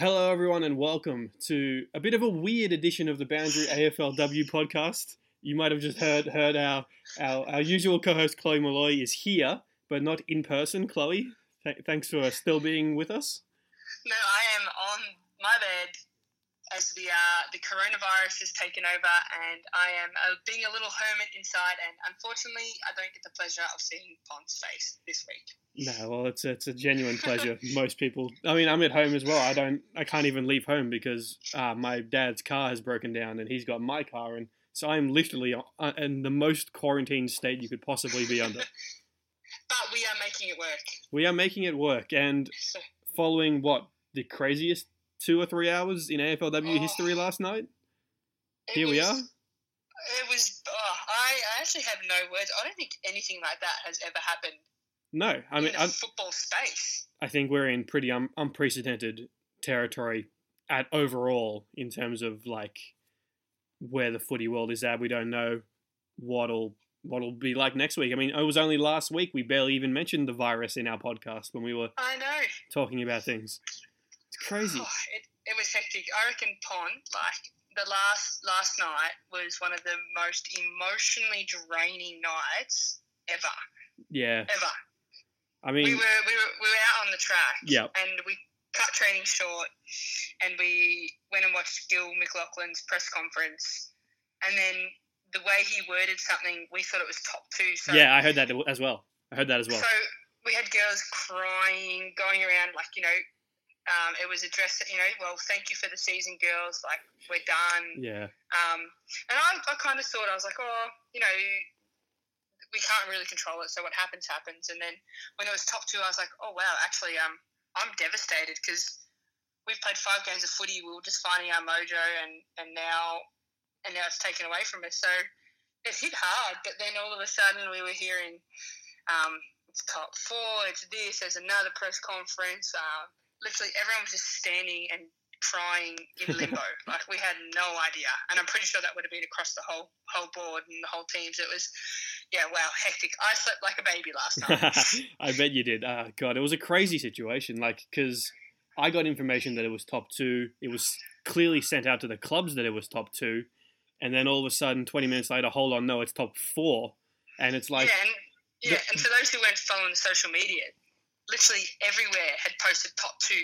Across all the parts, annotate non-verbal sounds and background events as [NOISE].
Hello, everyone, and welcome to a bit of a weird edition of the Boundary AFLW podcast. You might have just heard heard our our, our usual co-host Chloe Molloy is here, but not in person. Chloe, th- thanks for still being with us. No, I am on my bed as the uh, the coronavirus has taken over, and I am uh, being a little hermit inside. And unfortunately, I don't get the pleasure of seeing Pond's face this week. No, well, it's it's a genuine pleasure. Most people, I mean, I'm at home as well. I don't, I can't even leave home because uh, my dad's car has broken down, and he's got my car, and so I'm literally uh, in the most quarantined state you could possibly be under. [LAUGHS] but we are making it work. We are making it work, and [LAUGHS] following what the craziest two or three hours in AFLW Oh. history last night. Here we are. It was. Oh, I I actually have no words. I don't think anything like that has ever happened No, I mean, I, football space. I think we're in pretty un- unprecedented territory at overall in terms of like where the footy world is at. We don't know what'll what'll be like next week. I mean, it was only last week we barely even mentioned the virus in our podcast when we were I know. talking about things. Crazy. Oh, it, it was hectic. I reckon Pond, like the last last night, was one of the most emotionally draining nights ever. Yeah, Ever. I mean, we were we were we were out on the track. Yeah. And we cut training short, and we went and watched Gil McLachlan's press conference, and then the way he worded something, we thought it was top two. So yeah, I heard that as well. I heard that as well. So we had girls crying, going around like you know. Um, it was addressed, you know, well, thank you for the season, girls. Like, we're done. Yeah, Um, and I, I kind of thought, I was like, oh, you know, we can't really control it. So what happens, happens. And then when it was top two, I was like, oh, wow, actually, um, I'm devastated because we've played five games of footy. We were just finding our mojo, and, and now and now it's taken away from us. So it hit hard. But then all of a sudden, we were hearing um, it's top four, it's this, there's another press conference. Um, literally, everyone was just standing and crying in limbo. [LAUGHS] like we had no idea, and I'm pretty sure that would have been across the whole whole board and the whole teams. It was, yeah, wow, hectic. I slept like a baby last [LAUGHS] night. I bet you did. Uh, God, it was a crazy situation. Like, because I got information that it was top two. It was clearly sent out to the clubs that it was top two, and then all of a sudden, twenty minutes later, hold on, no, it's top four, and it's like, yeah, and, yeah, and for those who weren't following social media, literally everywhere had posted top two.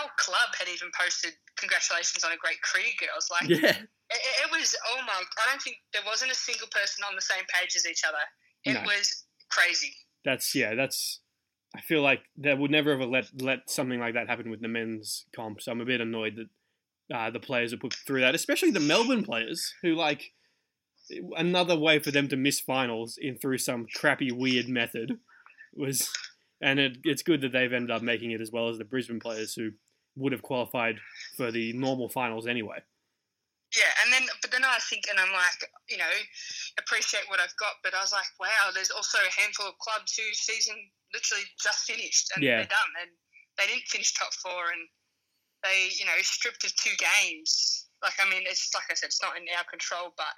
Our club had even posted congratulations on a great career, girls. Like [LAUGHS] yeah, it, it was oh my! I don't think there wasn't a single person on the same page as each other. It No. was crazy. that's yeah, that's. I feel like they would never ever let let something like that happen with the men's comp. So I'm a bit annoyed that uh, the players are put through that, especially the Melbourne players who like another way for them to miss finals in through some crappy weird method was, and it, it's good that they've ended up making it as well as the Brisbane players who would have qualified for the normal finals anyway. Yeah, and then but then I think, and I'm like, you know, appreciate what I've got, but I was like, wow, there's also a handful of clubs whose season literally just finished and Yeah. they're done, and they didn't finish top four, and they, you know, stripped of two games. Like, I mean, it's like I said, it's not in our control, but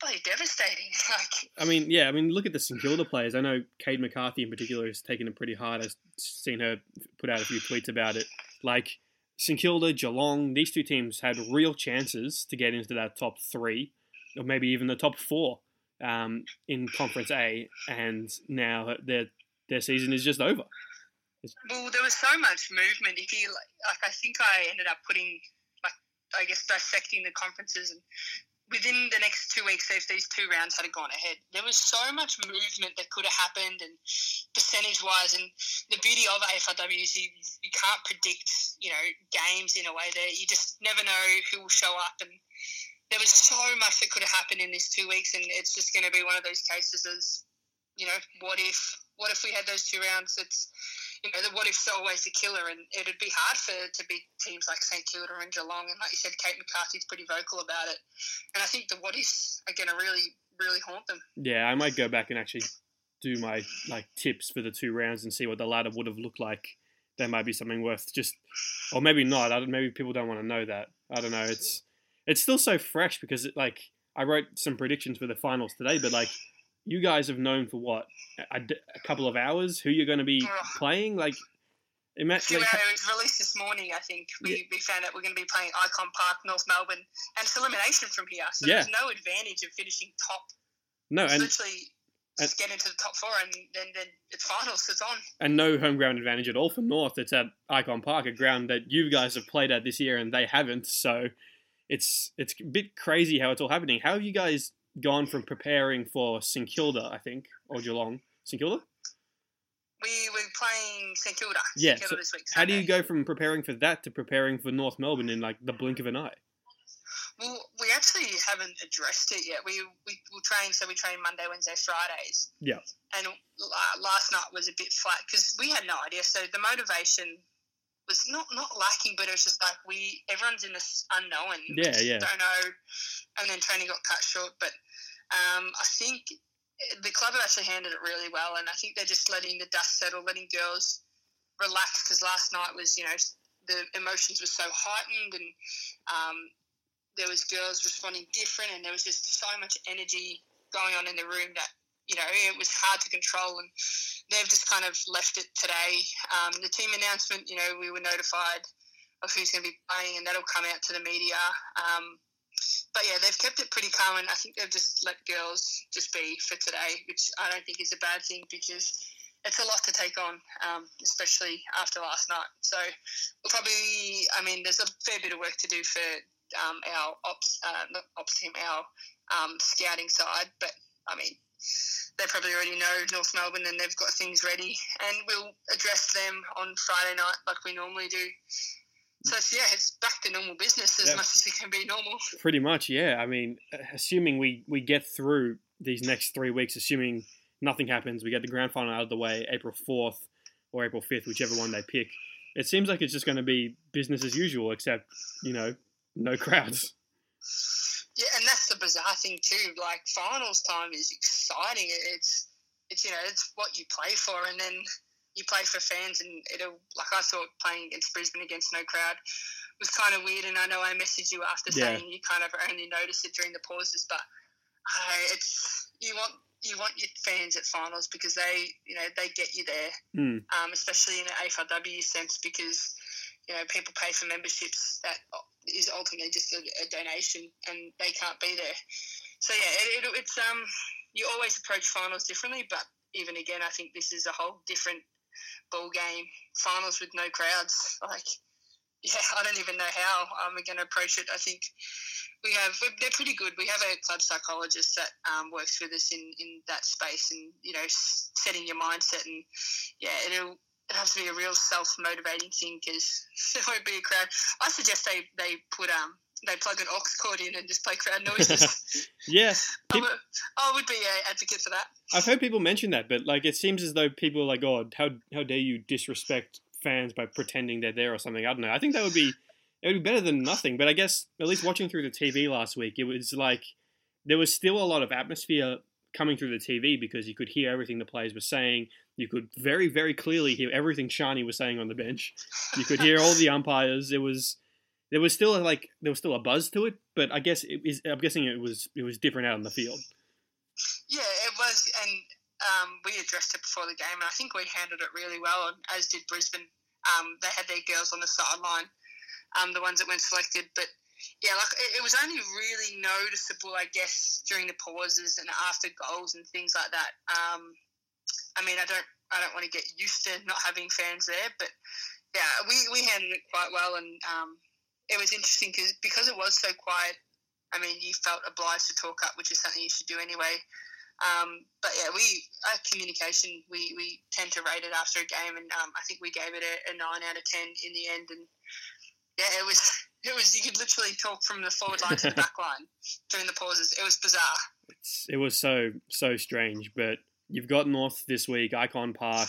bloody devastating. [LAUGHS] Like, I mean, yeah, I mean, look at the St Kilda players. I know Kate McCarthy in particular has taken it pretty hard. I've seen her put out a few tweets about it. Like St Kilda, Geelong, these two teams had real chances to get into that top three, or maybe even the top four um, in Conference A, and now their their season is just over. well, there was so much movement. If you like, like, I think I ended up putting, like, I guess dissecting the conferences and within the next two weeks, if these two rounds had gone ahead, there was so much movement that could have happened, and percentage wise, and the beauty of AFLW is you, you can't predict, you know, games in a way that you just never know who will show up, and there was so much that could have happened in these two weeks, and it's just going to be one of those cases as, you know, what if, what if we had those two rounds? It's you know, the what if's always the killer, and it'd be hard for to beat teams like St Kilda and Geelong. And like you said, Kate McCarthy's pretty vocal about it, and I think the what ifs are going to really, really haunt them. Yeah, I might go back and actually do my like tips for the two rounds and see what the ladder would have looked like. There might be something worth just, or maybe not. I don't, maybe people don't want to know that. I don't know. It's it's still so fresh because it, like I wrote some predictions for the finals today, but like you guys have known for what a, a couple of hours who you're going to be playing. Like imagine. Like, it was released this morning, I think. We, we found out we're going to be playing Ikon Park, North Melbourne, and it's elimination from here. So Yeah. there's no advantage of finishing top. no, It's and literally just get into the top four, and then, then it's finals. It's on. and no home ground advantage at all for North. It's at Ikon Park, a ground that you guys have played at this year and they haven't. So it's it's a bit crazy how it's all happening. How have you guys gone from preparing for St Kilda, I think, or Geelong? St Kilda? We were playing St Kilda. Yeah, St Kilda so this week. How do you go from preparing for that to preparing for North Melbourne in like the blink of an eye? Well, we actually haven't addressed it yet. We we will train, so we train Monday, Wednesday, Fridays. Yeah. And la- last night was a bit flat because we had no idea. So the motivation was not not lacking, but it was just like we everyone's in this unknown. Yeah, yeah. Don't know, and then training got cut short. But um, I think the club have actually handled it really well, and I think they're just letting the dust settle, letting girls relax because last night was you know the emotions were so heightened and um, there was girls responding different and there was just so much energy going on in the room that you know it was hard to control and they've just kind of left it today. Um, the team announcement you know we were notified of who's going to be playing and that'll come out to the media. Um, but yeah they've kept it pretty calm and i think they've just let girls just be for today which i don't think is a bad thing because it's a lot to take on, um, especially after last night. So we'll probably, I mean, there's a fair bit of work to do for um, our ops, uh, ops team, our um, scouting side. But I mean, they probably already know North Melbourne and they've got things ready, and we'll address them on Friday night like we normally do. So it's, yeah, it's back to normal business as Yeah. much as it can be normal. Pretty much, yeah. I mean, assuming we we get through these next three weeks, assuming nothing happens, we get the grand final out of the way, April fourth or April fifth, whichever one they pick. It seems like it's just going to be business as usual, except you know, no crowds. Yeah, and that's the bizarre thing too. Like finals time is exciting. It's it's you know it's what you play for, and then you play for fans, and it'll like I thought playing against Brisbane against no crowd was kind of weird. And I know I messaged you after Yeah. saying you kind of only noticed it during the pauses, but uh, it's you want you want your fans at finals because they you know they get you there Hmm. um, especially in an AFLW sense, because you know people pay for memberships that is ultimately just a, a donation, and they can't be there. So yeah, it, it, it's um you always approach finals differently, but even again, I think this is a whole different ball game. Finals with no crowds, like yeah, [LAUGHS] I don't even know how um, we're going to approach it. I think we have they're pretty good. We have a club psychologist that um, works with us in, in that space, and you know, setting your mindset, and yeah, it'll it has to be a real self motivating thing because [LAUGHS] there won't be a crowd. I suggest they they put um they plug an aux cord in and just play crowd noises. [LAUGHS] Yeah, I, would, I would be an advocate for that. I've heard people mention that, but like it seems as though people are like, "Oh, how how dare you disrespect fans by pretending they're there or something?" I don't know. I think that would be it would be better than nothing. But I guess at least watching through the TV last week, it was like there was still a lot of atmosphere coming through the TV because you could hear everything the players were saying. You could very very clearly hear everything Sharni was saying on the bench. You could hear all the umpires. It was there was still like there was still a buzz to it, but I guess it is. I'm guessing it was it was different out on the field. Yeah, it was, and um, we addressed it before the game, and I think we handled it really well, and as did Brisbane. Um, they had their girls on the sideline, um, the ones that weren't selected, but yeah, like it, it was only really noticeable, I guess, during the pauses and after goals and things like that. Um, I mean, I don't, I don't want to get used to not having fans there, but yeah, we, we handled it quite well, and um, it was interesting because because it was so quiet. I mean, you felt obliged to talk up, which is something you should do anyway. Um, but yeah, we our communication we, we tend to rate it after a game, and um, I think we gave it a, a nine out of ten in the end. And yeah, it was it was you could literally talk from the forward line to the back line during the pauses. It was bizarre. It's, it was so so strange, but you've got North this week, Ikon Park.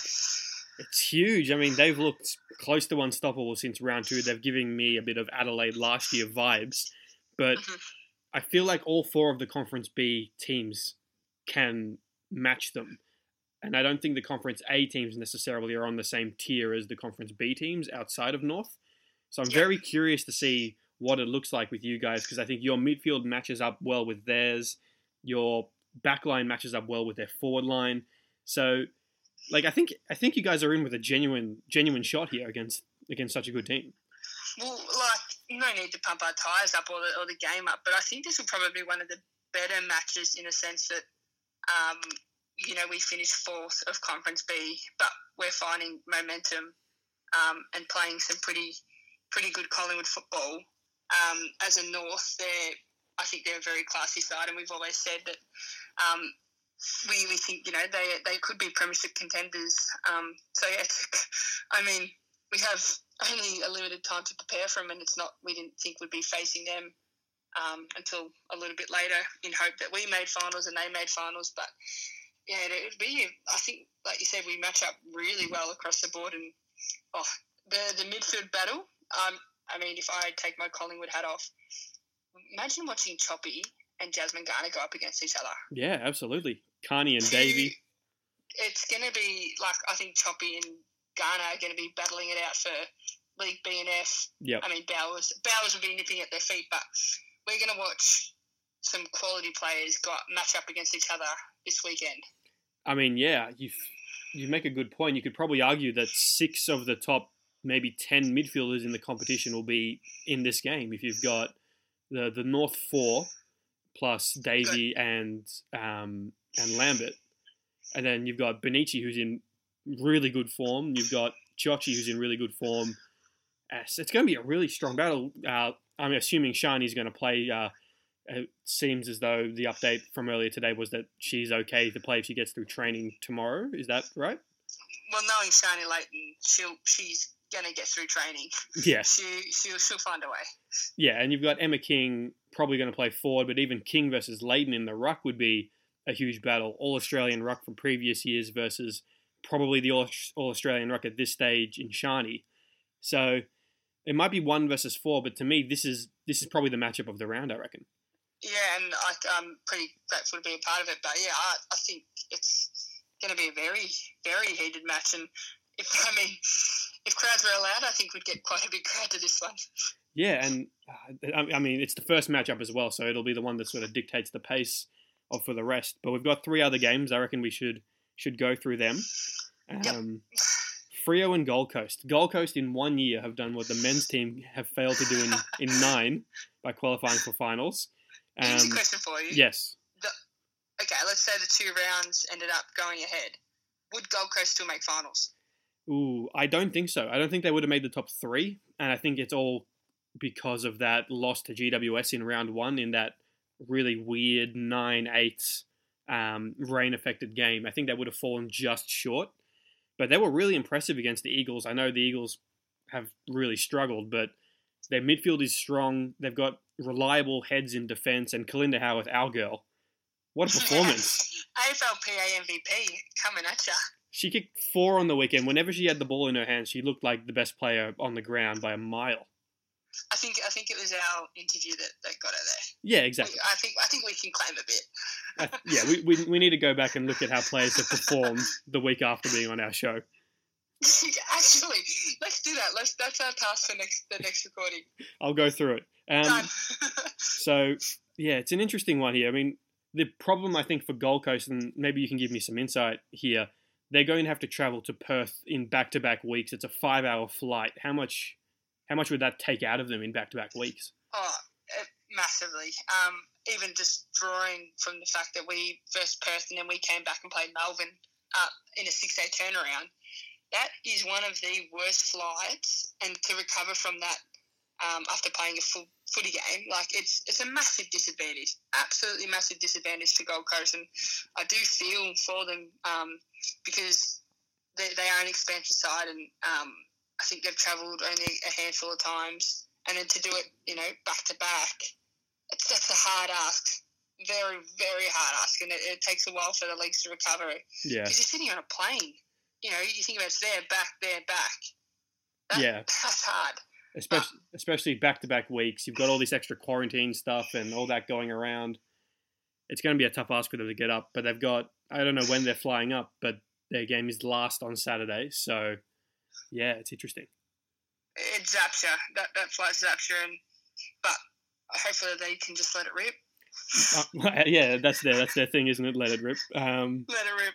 It's huge. I mean, they've looked close to unstoppable since round two. They've given me a bit of Adelaide last year vibes, but Mhm. I feel like all four of the Conference B teams can match them. And I don't think the Conference A teams necessarily are on the same tier as the Conference B teams outside of North. So I'm Yeah. very curious to see what it looks like with you guys because I think your midfield matches up well with theirs. Your back line matches up well with their forward line. So like I think I think you guys are in with a genuine genuine shot here against against such a good team. Well, like no need to pump our tires up or the, or the game up, but I think this will probably be one of the better matches in a sense that, um, you know, we finished fourth of Conference B, but we're finding momentum um, and playing some pretty pretty good Collingwood football. Um, as a North, they're I think they're a very classy side, and we've always said that um, we, we think you know they they could be premiership contenders. Um, so yeah, [LAUGHS] I mean we have only a limited time to prepare for them, and it's not we didn't think we'd be facing them um, until a little bit later in hope that we made finals and they made finals. But yeah, it'd be I think like you said we match up really well across the board, and oh the the midfield battle. Um, I mean, if I take my Collingwood hat off, imagine watching Choppy and Jasmine Garner go up against each other. Yeah, absolutely. Kearney and Davey. [LAUGHS] It's going to be like I think Choppy and Garner are going to be battling it out for League B and F. Yep. I mean, Bowers Bowers will be nipping at their feet, but we're going to watch some quality players got match up against each other this weekend. I mean, yeah, you you make a good point. You could probably argue that six of the top maybe ten midfielders in the competition will be in this game. If you've got the the North four plus Davey and um, and Lambert, and then you've got Bonnici who's in really good form. You've got Chochi who's in really good form. It's going to be a really strong battle. Uh, I'm assuming Sharni's going to play. Uh, it seems as though the update from earlier today was that she's okay to play if she gets through training tomorrow. Is that right? Well, knowing Sharni Layton, she'll she's gonna get through training. Yeah. She she'll she'll find a way. Yeah, and you've got Emma King probably going to play forward, but even King versus Layton in the ruck would be a huge battle. All Australian ruck from previous years versus probably the All Australian ruck at this stage in Sharni. So it might be one versus four, but to me, this is this is probably the matchup of the round. I reckon. Yeah, and I, I'm pretty grateful to be a part of it. But yeah, I, I think it's going to be a very, very heated match. And if I mean, if crowds were allowed, I think we'd get quite a big crowd to this one. Yeah, and uh, I mean, it's the first matchup as well, so it'll be the one that sort of dictates the pace of for the rest. But we've got three other games. I reckon we should should go through them. Um, Yep. Freo and Gold Coast. Gold Coast in one year have done what the men's team have failed to do in, in [LAUGHS] nine by qualifying for finals. Here's Um, a question for you. yes. Okay, let's say the two rounds ended up going ahead. Would Gold Coast still make finals? Ooh, I don't think so. I don't think they would have made the top three, and I think it's all because of that loss to GWS in round one in that really weird nine eight um, rain affected game. I think they would have fallen just short, but they were really impressive against the Eagles. I know the Eagles have really struggled, but their midfield is strong. They've got reliable heads in defence, and Kalinda Howarth, our girl, what a performance! [LAUGHS] AFLPA MVP coming at ya. She kicked four on the weekend. Whenever she had the ball in her hands, she looked like the best player on the ground by a mile. I think I think it was our interview that, that got her there. Yeah, exactly. I think I think we can claim a bit. Uh, yeah, we, we, we need to go back and look at how players have performed the week after being on our show. [LAUGHS] Actually, let's do that. Let's that's our task for next the next recording. I'll go through it. Um, Done. [LAUGHS] so, yeah, it's an interesting one here. I mean, the problem I think for Gold Coast, and maybe you can give me some insight here, they're going to have to travel to Perth in back-to-back weeks. It's a five-hour flight. How much, how much would that take out of them in back-to-back weeks? oh, massively. Um, even just drawing from the fact that we first Perth and then we came back and played Melbourne uh, in a six-day turnaround. That is one of the worst flights, and to recover from that um, after playing a full footy game, like it's it's a massive disadvantage, absolutely massive disadvantage to Gold Coast, and I do feel for them um, because they, they are an expansion side, and um, I think they've travelled only a handful of times, and then to do it, you know, back to back, it's, that's a hard ask, very very hard ask, and it, it takes a while for the legs to recover Yeah, because you're sitting on a plane. You know, you think about it's there, back, there, back. That- Yeah. [LAUGHS] that's hard. especially especially back-to-back weeks. You've got all this extra quarantine stuff and all that going around. It's going to be a tough ask for them to get up, but they've got I don't know when they're flying up, but their game is last on Saturday, so yeah, it's interesting. It zaps you. That that flight zaps you, and but hopefully they can just let it rip. Uh, [LAUGHS] yeah, that's their that's their thing, isn't it? Let it rip. Um, Let it rip.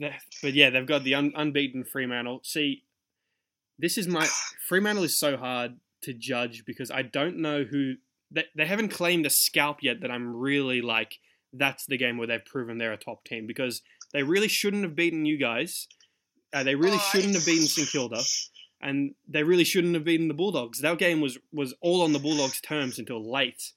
They- But yeah, they've got the un- unbeaten Fremantle. See, this is my [SIGHS] Fremantle is so hard to judge because I don't know who they, they haven't claimed a scalp yet that I'm really like that's the game where they've proven they're a top team because they really shouldn't have beaten you guys. Uh, they really Oh, shouldn't have beaten St Kilda, and they really shouldn't have beaten the Bulldogs. That game was was all on the Bulldogs' terms until late,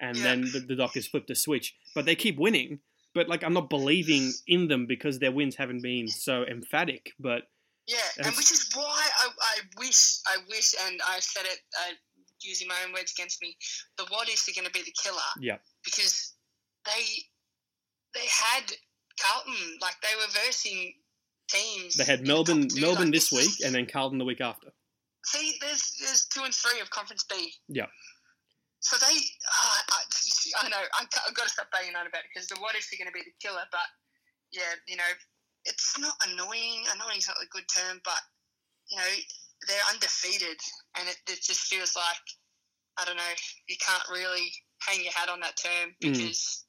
and Yeah. then the, the Dockers flipped a switch. But they keep winning. But like I'm not believing in them because their wins haven't been so emphatic. But Yeah, and which is why I, I wish, I wish, and I said it uh, using my own words against me. The what ifs are going to be the killer. Yeah. Because they they had Carlton like they were versing teams. they had in the Melbourne two, Melbourne like, this week, and then Carlton the week after. See, there's there's two and three of Conference B. Yeah. So they, uh, I, I know I, I've got to stop banging on about it because the what ifs are going to be the killer. But yeah, you know, it's not annoying. Annoying is not a good term, but you know, they're undefeated, and it, it just feels like I don't know. You can't really hang your hat on that term Mm. because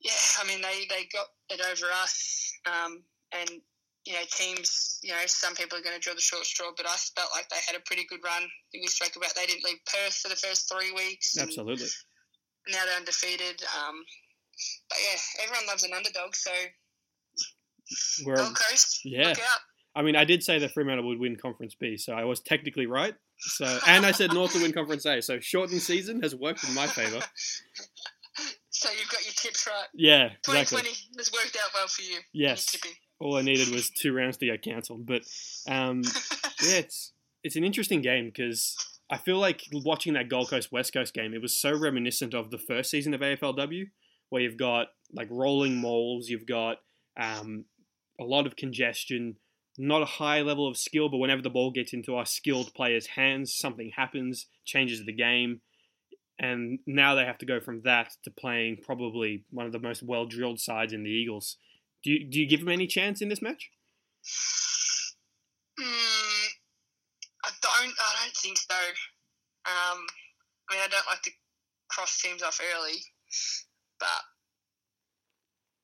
yeah, I mean they they got it over us, um, and you know, teams, you know, some people are going to draw the short straw, but I felt like they had a pretty good run. We spoke about they didn't leave Perth for the first three weeks. Absolutely. Now they're undefeated. Um, but yeah, everyone loves an underdog, so We're, Gold Coast, yeah. look out. I mean, I did say that Fremantle would win Conference B, so I was technically right. So, and I said North to win Conference A. So, shortened season has worked in my favour. [LAUGHS] so you've got your tips right. Yeah, exactly. 2020 has worked out well for you. Yes. All I needed was two rounds to get cancelled. But um, yeah, [LAUGHS] it's it's an interesting game because I feel like watching that Gold Coast West Coast game, it was so reminiscent of the first season of AFLW, where you've got like rolling mauls, you've got um, a lot of congestion, not a high level of skill, but whenever the ball gets into our skilled players' hands, something happens, changes the game. And now they have to go from that to playing probably one of the most well drilled sides in the Eagles. Do you, do you give them any chance in this match? Mm, I don't. I don't think so. Um, I mean, I don't like to cross teams off early, but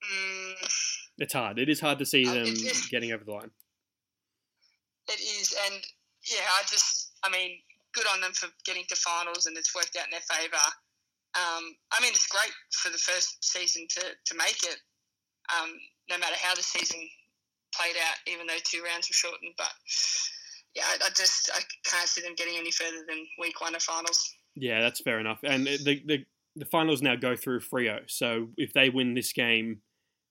mm, It's hard. It is hard to see Uh, them it- getting over the line. it is. And yeah, I just. I mean, good on them for getting to finals, and it's worked out in their favour. Um, I mean, it's great for the first season to, to make it, um, no matter how the season played out, even though two rounds were shortened. But yeah, I, I just I can't see them getting any further than week one of finals. Yeah, that's fair enough. And the the, the finals now go through Freo. So if they win this game,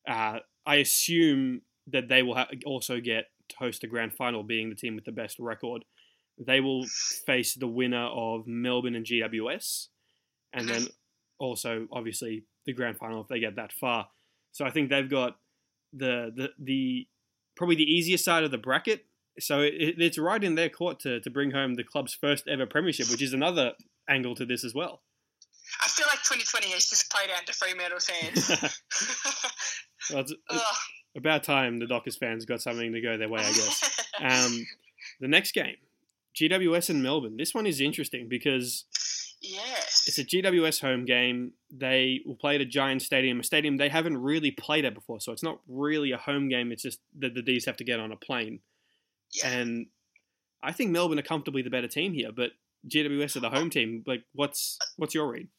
uh, I assume that they will ha- also get to host a grand final, being the team with the best record. They will face the winner of Melbourne and GWS, and then also obviously the grand final if they get that far. So I think they've got the the the probably the easiest side of the bracket. So it, it's right in their court to, to bring home the club's first ever premiership, which is another angle to this as well. I feel like 2020 has just played out to Fremantle fans. [LAUGHS] [LAUGHS] Well, it's, it's about time the Dockers fans got something to go their way, I guess. [LAUGHS] Um, the next game, GWS and Melbourne. This one is interesting because yes. it's a GWS home game. They will play at a giant stadium, a stadium they haven't really played at before. So it's not really a home game. It's just that the D's have to get on a plane. yeah. And I think Melbourne are comfortably the better team here, but GWS are the home team. Like, what's what's your read?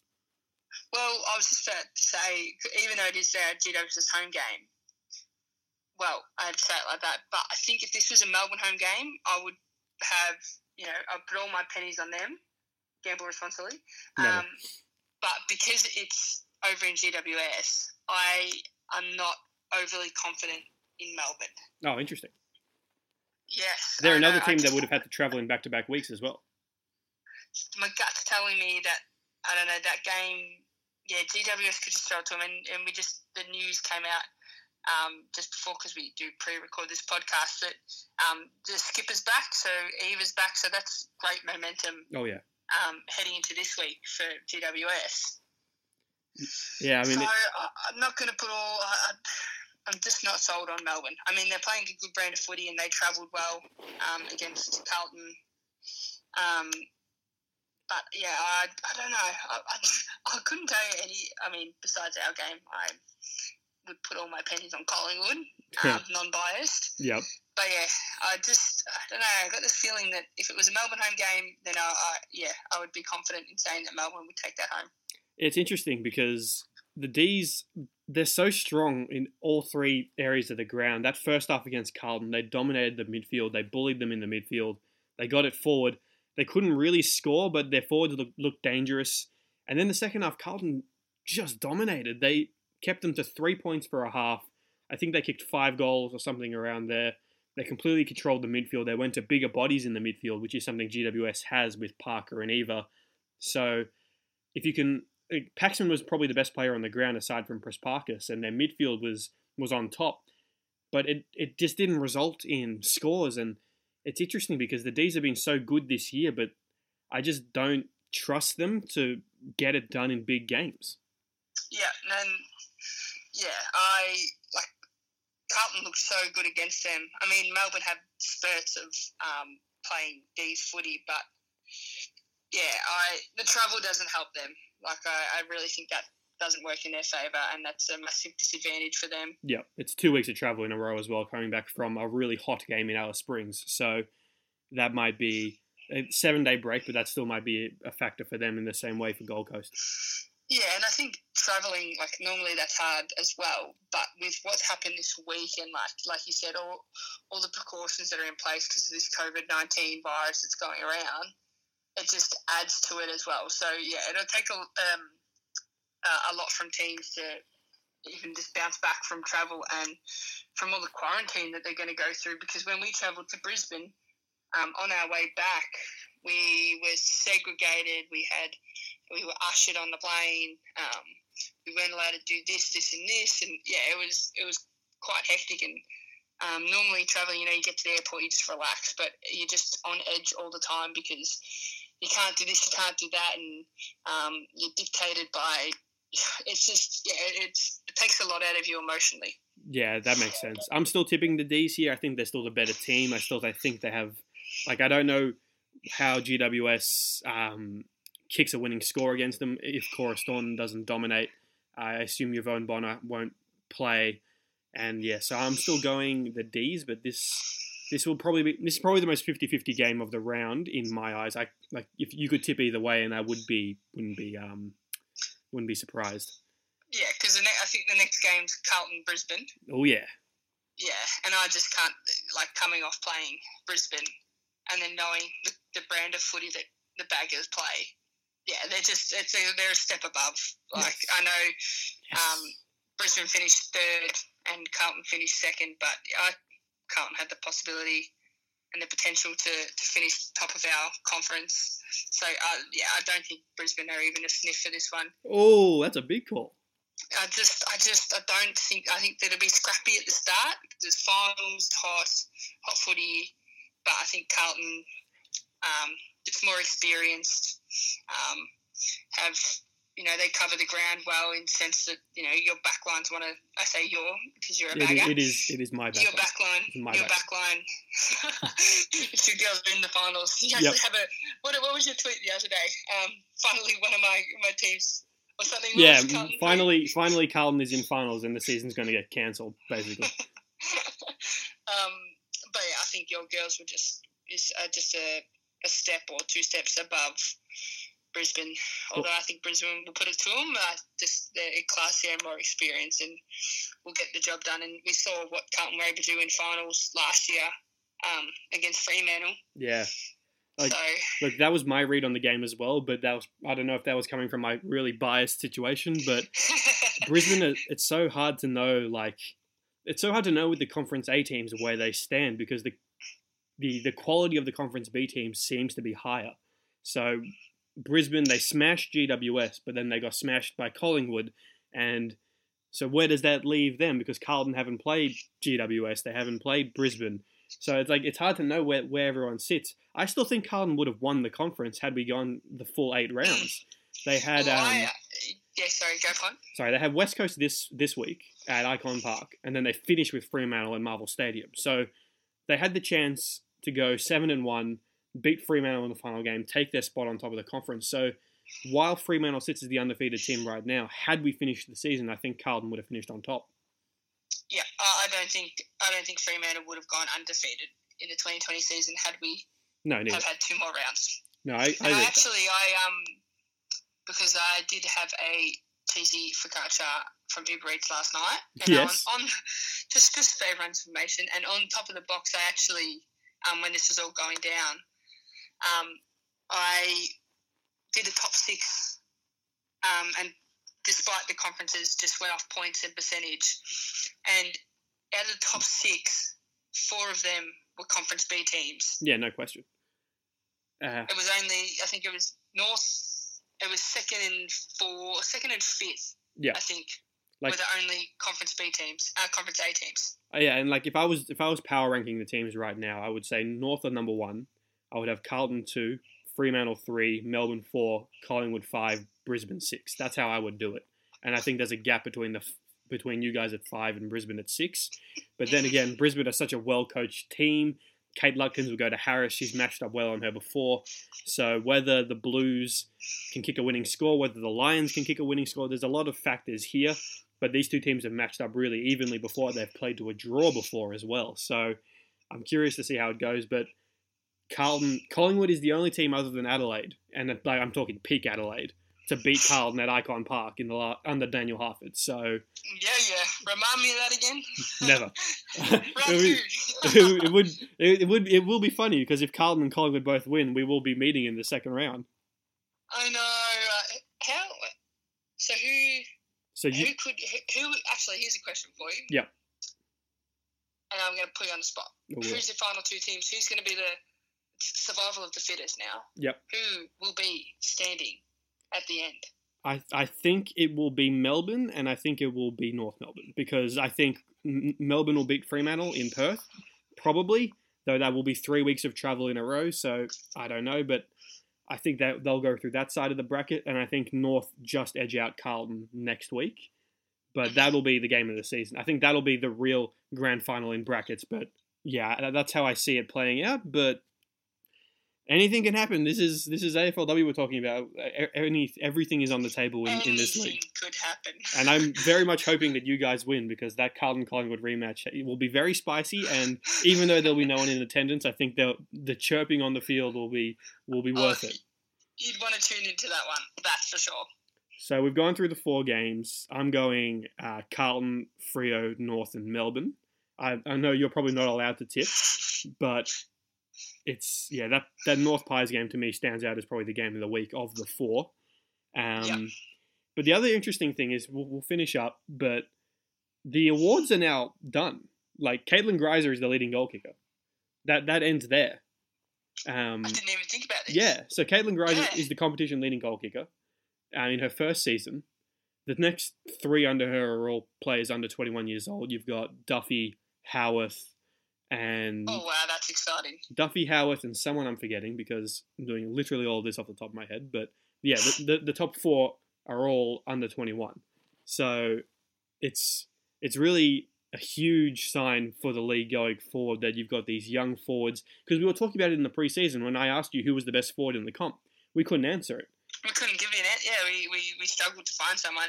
Well, I was just about to say, even though it is their GW's home game, well, I'd say it like that. But I think if this was a Melbourne home game, I would have, you know, I'd put all my pennies on them, gamble responsibly. Um, but because it's over in GWS, I am not overly confident in Melbourne. Oh, interesting. Yes. They're I another I team that would have had to travel in back to back weeks as well. my gut's telling me that I don't know that game. Yeah, GWS could just throw it to them, and, and we just the news came out um, just before because we do pre-record this podcast that um, the skipper's back, so Eva's back, so that's great momentum Oh yeah, um, heading into this week for GWS. yeah. I mean, so it- I, I'm not going to put all. I- I'm just not sold on Melbourne. I mean, they're playing a good brand of footy, and they travelled well um, against Carlton. Um, but yeah, I, I don't know. I, I, [LAUGHS] I couldn't tell you any. I mean, besides our game, I would put all my pennies on Collingwood. Um, non-biased. Yep. But yeah, I just I don't know. I got this feeling that if it was a Melbourne home game, then I, I yeah I would be confident in saying that Melbourne would take that home. It's interesting because the D's they're so strong in all three areas of the ground. That first half against Carlton, they dominated the midfield. They bullied them in the midfield. They got it forward. They couldn't really score, but their forwards looked, looked dangerous. And then the second half, Carlton just dominated. They kept them to three points for a half. I think they kicked five goals or something around there. They completely controlled the midfield. They went to bigger bodies in the midfield, which is something GWS has with Parker and Eva. So if you can Paxman was probably the best player on the ground aside from Prespakis, and their midfield was was on top. But it, it just didn't result in scores, and it's interesting because the D's have been so good this year, but I just don't trust them to get it done in big games. Yeah, and yeah, I Carlton looked so good against them. I mean, Melbourne had spurts of um, playing D's footy, but yeah, I the travel doesn't help them. Like I, I really think that doesn't work in their favour, and that's a massive disadvantage for them. Yeah, it's two weeks of travel in a row as well, coming back from a really hot game in Alice Springs. So that might be a seven day break, but that still might be a factor for them in the same way for Gold Coast. Yeah, and I think traveling like normally that's hard as well. But with what's happened this week and like like you said, all all the precautions that are in place because of this COVID nineteen virus that's going around, it just adds to it as well. So yeah, it'll take a um, a lot from teams to even just bounce back from travel and from all the quarantine that they're going to go through. Because when we travelled to Brisbane, um, on our way back, we were segregated. We had we were ushered on the plane. Um, we weren't allowed to do this, this, and this, and yeah, it was it was quite hectic. And um, normally traveling, you know, you get to the airport, you just relax, but you're just on edge all the time because you can't do this, you can't do that, and um, you're dictated by. [SIGHS] It's just yeah, it's it takes a lot out of you emotionally. Yeah, that makes sense. I'm still tipping the D's here. I think they're still the better team. I still I think they have like I don't know how GWS um, kicks a winning score against them if Cora Staunton doesn't dominate. I assume Yvonne Bonner won't play, and yeah, so I'm still going the D's, but this this will probably be this is probably the most 50-50 game of the round in my eyes. I like if you could tip either way, and I would be wouldn't be um wouldn't be surprised. Yeah, because ne- I think the next game's Carlton Brisbane. Oh yeah. Yeah, and I just can't like coming off playing Brisbane and then knowing the, the brand of footy that the Baggers play. Yeah, they're just it's a, they're a step above. Like yes. I know, yes. um, Brisbane finished third and Carlton finished second, but I Carlton had the possibility and the potential to, to finish top of our conference. So, uh, yeah, I don't think Brisbane are even a sniff for this one. Oh, that's a big call. I just, I just, I don't think. I think that it'll be scrappy at the start. There's finals, hot, hot footy, but I think Carlton, um, just more experienced, um, have you know, they cover the ground well in the sense that, you know, your backlines want to, I say your, because you're a bagger. It is, it is my backline. Your backline, my your back. backline. two girls are in the finals. You actually yep. have a, what, what was your tweet the other day? Um, finally, one of my, my teams or something. Yeah, finally, finally Carlton is in finals and the season's going to get cancelled, basically. [LAUGHS] um, but yeah, I think your girls were just, is uh, just a, a step or two steps above Brisbane. Although I think Brisbane will put it to them, uh, just they're classier and more experienced, and we'll get the job done. And we saw what Carlton were able to do in finals last year um, against Fremantle. Yeah. Like, so, look, that was my read on the game as well, but that was I don't know if that was coming from my really biased situation, but [LAUGHS] Brisbane, it's so hard to know. Like, it's so hard to know with the Conference A teams where they stand because the the the quality of the Conference B team seems to be higher. So Brisbane, they smashed GWS, but then they got smashed by Collingwood. And so where does that leave them? Because Carlton haven't played GWS, they haven't played Brisbane. So it's like it's hard to know where, where everyone sits. I still think Carlton would have won the conference had we gone the full eight rounds. They had well, um, I, yeah, sorry, go on. Sorry, they have West Coast this this week at Ikon Park, and then they finish with Fremantle and Marvel Stadium. So they had the chance to go seven and one beat Fremantle in the final game, take their spot on top of the conference. So while Fremantle sits as the undefeated team right now, had we finished the season, I think Carlton would have finished on top. Yeah, I don't think I don't think Fremantle would have gone undefeated in the 2020 season had we No, neither. have had two more rounds. No, I, I I actually, I um, because I did have a cheesy focaccia from Uber Eats last night. And Yes. On, on [LAUGHS] just just for everyone's information, and on top of the box, I actually, um, when this was all going down, um, I did the top six, um, and despite the conferences, just went off points and percentage, and out of the top six, four of them were Conference B teams. Yeah, no question. Uh, It was only, I think it was North. It was second and four, second and fifth. Yeah. I think Like- were the only Conference B teams, uh, Conference A teams. Uh, yeah, and like if I was if I was power ranking the teams right now, I would say North are number one. I would have Carlton two, Fremantle three, Melbourne four, Collingwood five, Brisbane six. That's how I would do it. And I think there's a gap between the between you guys at five and Brisbane at six. But then again, Brisbane are such a well coached team. Kate Lutkins will go to Harris. She's matched up well on her before. So whether the Blues can kick a winning score, whether the Lions can kick a winning score, there's a lot of factors here. But these two teams have matched up really evenly before. They've played to a draw before as well. So I'm curious to see how it goes. But Carlton, Collingwood is the only team other than Adelaide, and like I'm talking peak Adelaide, to beat Carlton at Ikon Park in the under Daniel Harford. So Yeah, yeah. Remind me of that again. [LAUGHS] never. [LAUGHS] [LAUGHS] It, would, it would it, would it will be funny because if Carlton and Collingwood both win, we will be meeting in the second round. I know. Uh, how? So who? So you Who could? Who, who? Actually, here's a question for you. Yeah. And I'm going to put you on the spot. Oh. Who's the final two teams? Who's going to be the survival of the fittest now? Yep. Who will be standing at the end? I, I think it will be Melbourne and I think it will be North Melbourne because I think M- Melbourne will beat Fremantle in Perth, probably, though that will be three weeks of travel in a row. So I don't know, but I think that they'll go through that side of the bracket and I think North just edge out Carlton next week. But that'll be the game of the season. I think that'll be the real grand final in brackets. But yeah, that's how I see it playing out. But anything can happen. This is this is AFLW we're talking about. Any everything is on the table in, in this Anything league, could happen. [LAUGHS] and I'm very much hoping that you guys win because that Carlton Collingwood rematch will be very spicy. And even though there'll be no one in attendance, I think the the chirping on the field will be will be Oh, worth it. You'd want to tune into that one. That's for sure. So we've gone through the four games. I'm going uh, Carlton, Freo, North, and Melbourne. I, I know you're probably not allowed to tip, but it's yeah that that North Pies game to me stands out as probably the game of the week of the four. Um, Yeah. But the other interesting thing is we'll, we'll finish up, but the awards are now done. Like Caitlin Greiser is the leading goal kicker. That that ends there. Um, I didn't even think about this. yeah, so Caitlin Greiser Yeah. is the competition leading goal kicker uh, in her first season. The next three under her are all players under 21 years old. You've got Duffy, Howarth, and Oh wow, that's exciting. Duffy, Howarth, and someone I'm forgetting because I'm doing literally all this off the top of my head. But yeah, the, the, the top four are all under 21. So it's it's really a huge sign for the league going forward that you've got these young forwards. Because we were talking about it in the preseason when I asked you who was the best forward in the comp. We couldn't answer it. We couldn't give you an answer. Yeah, we, we, we struggled to find someone.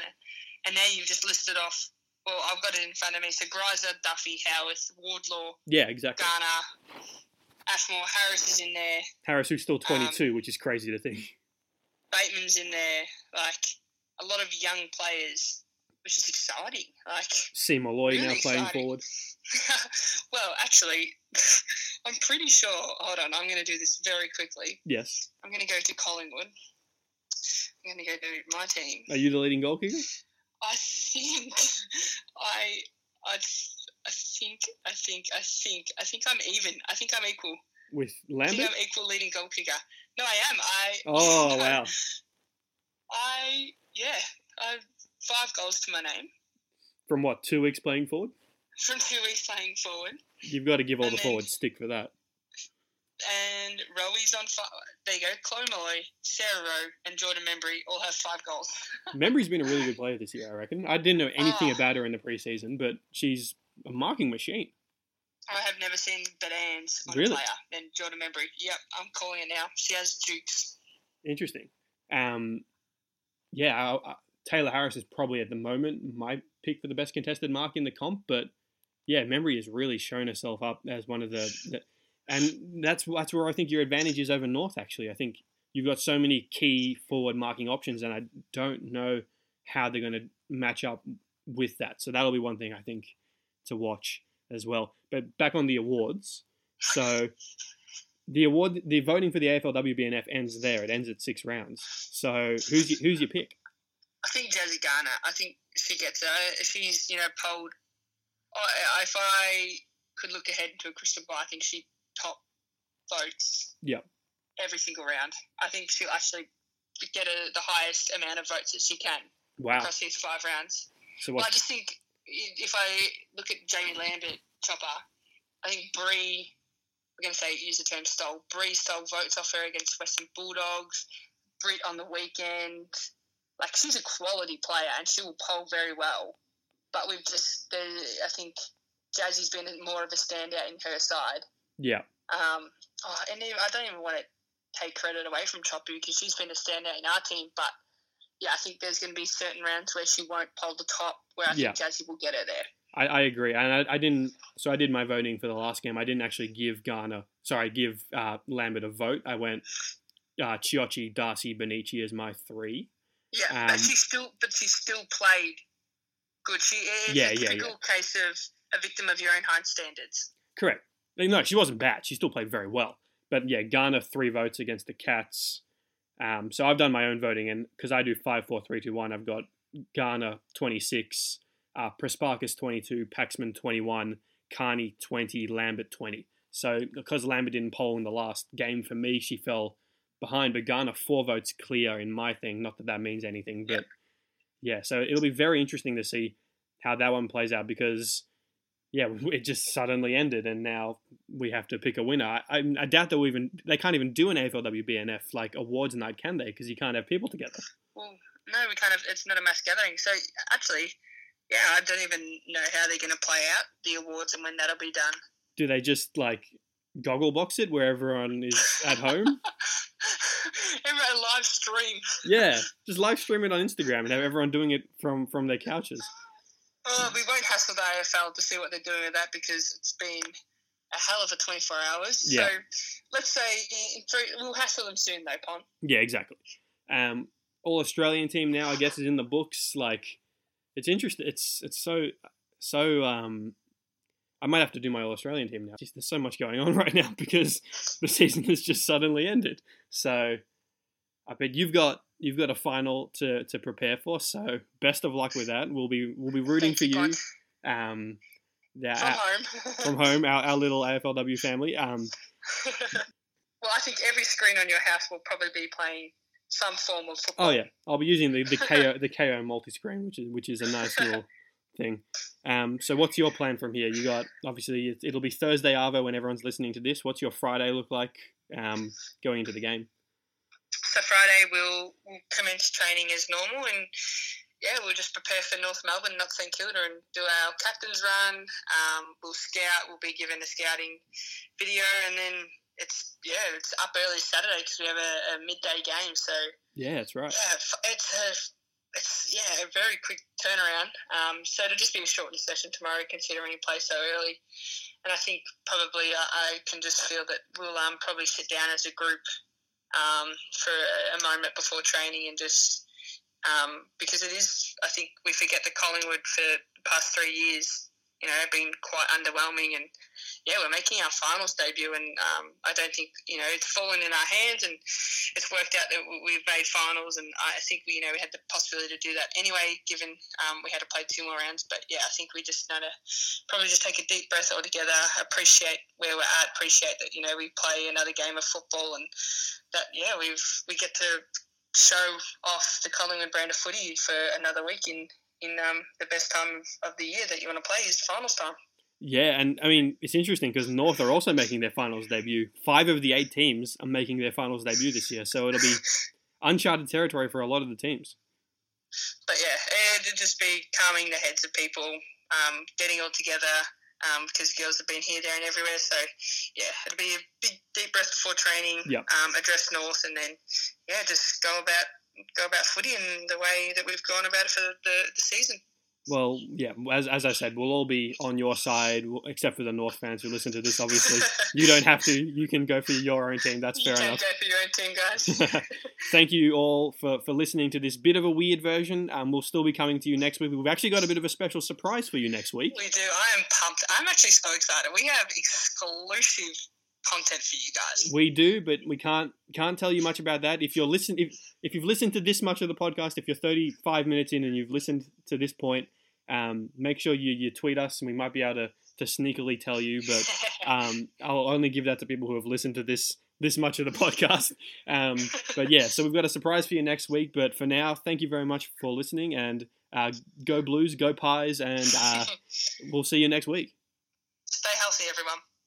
And now you've just listed off. Well, I've got it in front of me. So Greiser, Duffy, Howarth, Wardlaw, Yeah, exactly. Garner, Ashmore, Harris is in there. Harris, who's still um, 22, which is crazy to think. Bateman's in there. Like a lot of young players, which is exciting. Like, Seymour Lloyd now playing exciting. forward. [LAUGHS] well, actually, [LAUGHS] I'm pretty sure. Hold on, I'm going to do this very quickly. Yes. I'm going to go to Collingwood. I'm going to go to my team. Are you the leading goal kicker? I think I I I think I think I think I think I'm even. I think I'm equal. With I think I'm equal leading goal kicker. No, I am. I Oh, [LAUGHS] wow. I yeah. I have five goals to my name From what, two weeks playing forward? from two weeks playing forward. You've got to give all And the then- forwards stick for that. And Rowy's on five. There you go. Chloe Molloy, Sarah Rowe, and Jordan Membrey all have five goals. [LAUGHS] Membrey's been a really good player this year, I reckon. I didn't know anything Ah. about her in the preseason, but she's a marking machine. I have never seen better hands on Really? a player than Jordan Membrey. Yep, I'm calling it now. She has jukes. Interesting. Um, yeah, I, I, Tayla Harris is probably at the moment my pick for the best contested mark in the comp, but yeah, Membrey has really shown herself up as one of the, the and that's that's where I think your advantage is over North. Actually, I think you've got so many key forward marking options, and I don't know how they're going to match up with that. So that'll be one thing I think to watch as well. But back on the awards, so the award, the voting for the AFLWBNF ends there. It ends at six rounds. So who's your, who's your pick? I think Jazzy Garner. I think she gets uh, it. She's you know polled. If I could look ahead into a crystal ball, I think she top votes. Yeah. Every single round. I think she'll actually get a, the highest amount of votes that she can. Wow. Across these five rounds. So what? I just think if I look at Jaimee Lambert, Chopper, I think Bree. We're going to say use the term stole. Bree stole votes off her against Western Bulldogs. Brit on the weekend. Like she's a quality player and she will poll very well. But we've just, I think Jazzy's been more of a standout in her side. Yeah. Um, oh, and I don't even want to take credit away from Choppy because she's been a standout in our team. But yeah, I think there's going to be certain rounds where she won't poll the top, where I yeah. think Jazzy will get her there. I, I agree, and I, I, didn't. So I did my voting for the last game. I didn't actually give Garner, sorry, give uh, Lambert a vote. I went uh, Chiocci, D'Arcy, Bonnici as my three. Yeah, um, but she still, but she still played good. She is yeah, a yeah, typical yeah. case of a victim of your own high standards. Correct. No, she wasn't bad. She still played very well. But yeah, Garner three votes against the Cats. Um, so I've done my own voting, and because I do five, four, three, two, one, I've got Garner twenty six, uh, Prespakis twenty two, Paxman twenty one, Kearney twenty, Lambert twenty. So because Lambert didn't poll in the last game for me, she fell behind. But Garner four votes clear in my thing. Not that that means anything, but yeah. So it'll be very interesting to see how that one plays out because yeah, it just suddenly ended, and now we have to pick a winner. I, I doubt they'll even they can't even do an AFLWBNF like awards night, can they? Because you can't have people together. Well, no, we kind of it's not a mass gathering. So actually, yeah, I don't even know how they're going to play out the awards and when that'll be done. Do they just like goggle box it where everyone is at home? [LAUGHS] everyone live stream. Yeah, [LAUGHS] just live stream it on Instagram and have everyone doing it from from their couches. Oh, we won't hassle the AFL to see what they're doing with that because it's been a hell of a 24 hours. Yeah. So let's say we'll hassle them soon, though, Pon. Yeah, exactly. Um, all Australian team now, I guess, is in the books. Like, it's interesting. It's it's so so. Um, I might have to do my All Australian team now. Just, there's so much going on [LAUGHS] right now because the season has just suddenly ended. So, I bet you've got you've got a final to, to prepare for. So best of luck with that. We'll be we'll be rooting Thanks, for you. God. Um, from home. from home, our, our little AFLW family. Um, [LAUGHS] well, I think every screen on your house will probably be playing some form of football. Oh yeah, I'll be using the, the [LAUGHS] Kayo the Kayo multi screen, which is which is a nice little thing. Um, so what's your plan from here? You got obviously it'll be Thursday Arvo when everyone's listening to this. What's your Friday look like um, going into the game? So Friday we'll, we'll commence training as normal, and yeah, we'll just prepare for North Melbourne, not St Kilda, and do our captain's run. Um, we'll scout. We'll be given a scouting video, and then it's yeah, it's up early Saturday because we have a, a, midday game. So yeah, that's right. Yeah, it's a it's yeah a very quick turnaround. Um, so it'll just be a shortened session tomorrow, considering we play so early. And I think probably I, I can just feel that we'll um, probably sit down as a group um, for a moment before training and just um, because it is, I think we forget that Collingwood for the past three years, you know, been quite underwhelming. And yeah, we're making our finals debut, and um, I don't think you know it's fallen in our hands, and it's worked out that we've made finals. And I think we, you know, we had the possibility to do that anyway, given um, we had to play two more rounds. But yeah, I think we just need to probably just take a deep breath all together, appreciate where we're at, appreciate that you know we play another game of football, and that yeah, we've we get to show off the Collingwood brand of footy for another week in in um, the best time of, of the year that you want to play is finals time. Yeah, and I mean it's interesting because North are also making their finals debut. Five of the eight teams are making their finals debut this year, so it'll be [LAUGHS] uncharted territory for a lot of the teams. But yeah, it'll just be calming the heads of people, um, getting all together, um, because girls have been here, there, and everywhere. So, yeah, it'll be a big, deep breath before training. Yep. Um, address North, and then, yeah, just go about go about footy in the way that we've gone about it for the, the season. well, yeah, as, as I said, we'll all be on your side, except for the North fans who listen to this. Obviously, [LAUGHS] you don't have to. You can go for your own team. That's you fair enough. Go for your own team, guys. [LAUGHS] Thank you all for, for listening to this bit of a weird version. Um, we'll still be coming to you next week. We've actually got a bit of a special surprise for you next week. We do. I am pumped. I'm actually so excited. We have exclusive content for you guys. We do, but we can't can't tell you much about that. If you're listen if if you've listened to this much of the podcast, if you're 35 minutes in and you've listened to this point, um, make sure you, you tweet us, and we might be able to, to sneakily tell you. But [LAUGHS] um, I'll only give that to people who have listened to this this much of the podcast. Um, but yeah, so we've got a surprise for you next week. But for now, thank you very much for listening, and uh, go Blues, go Pies, and uh, [LAUGHS] we'll see you next week. Stay healthy, everyone.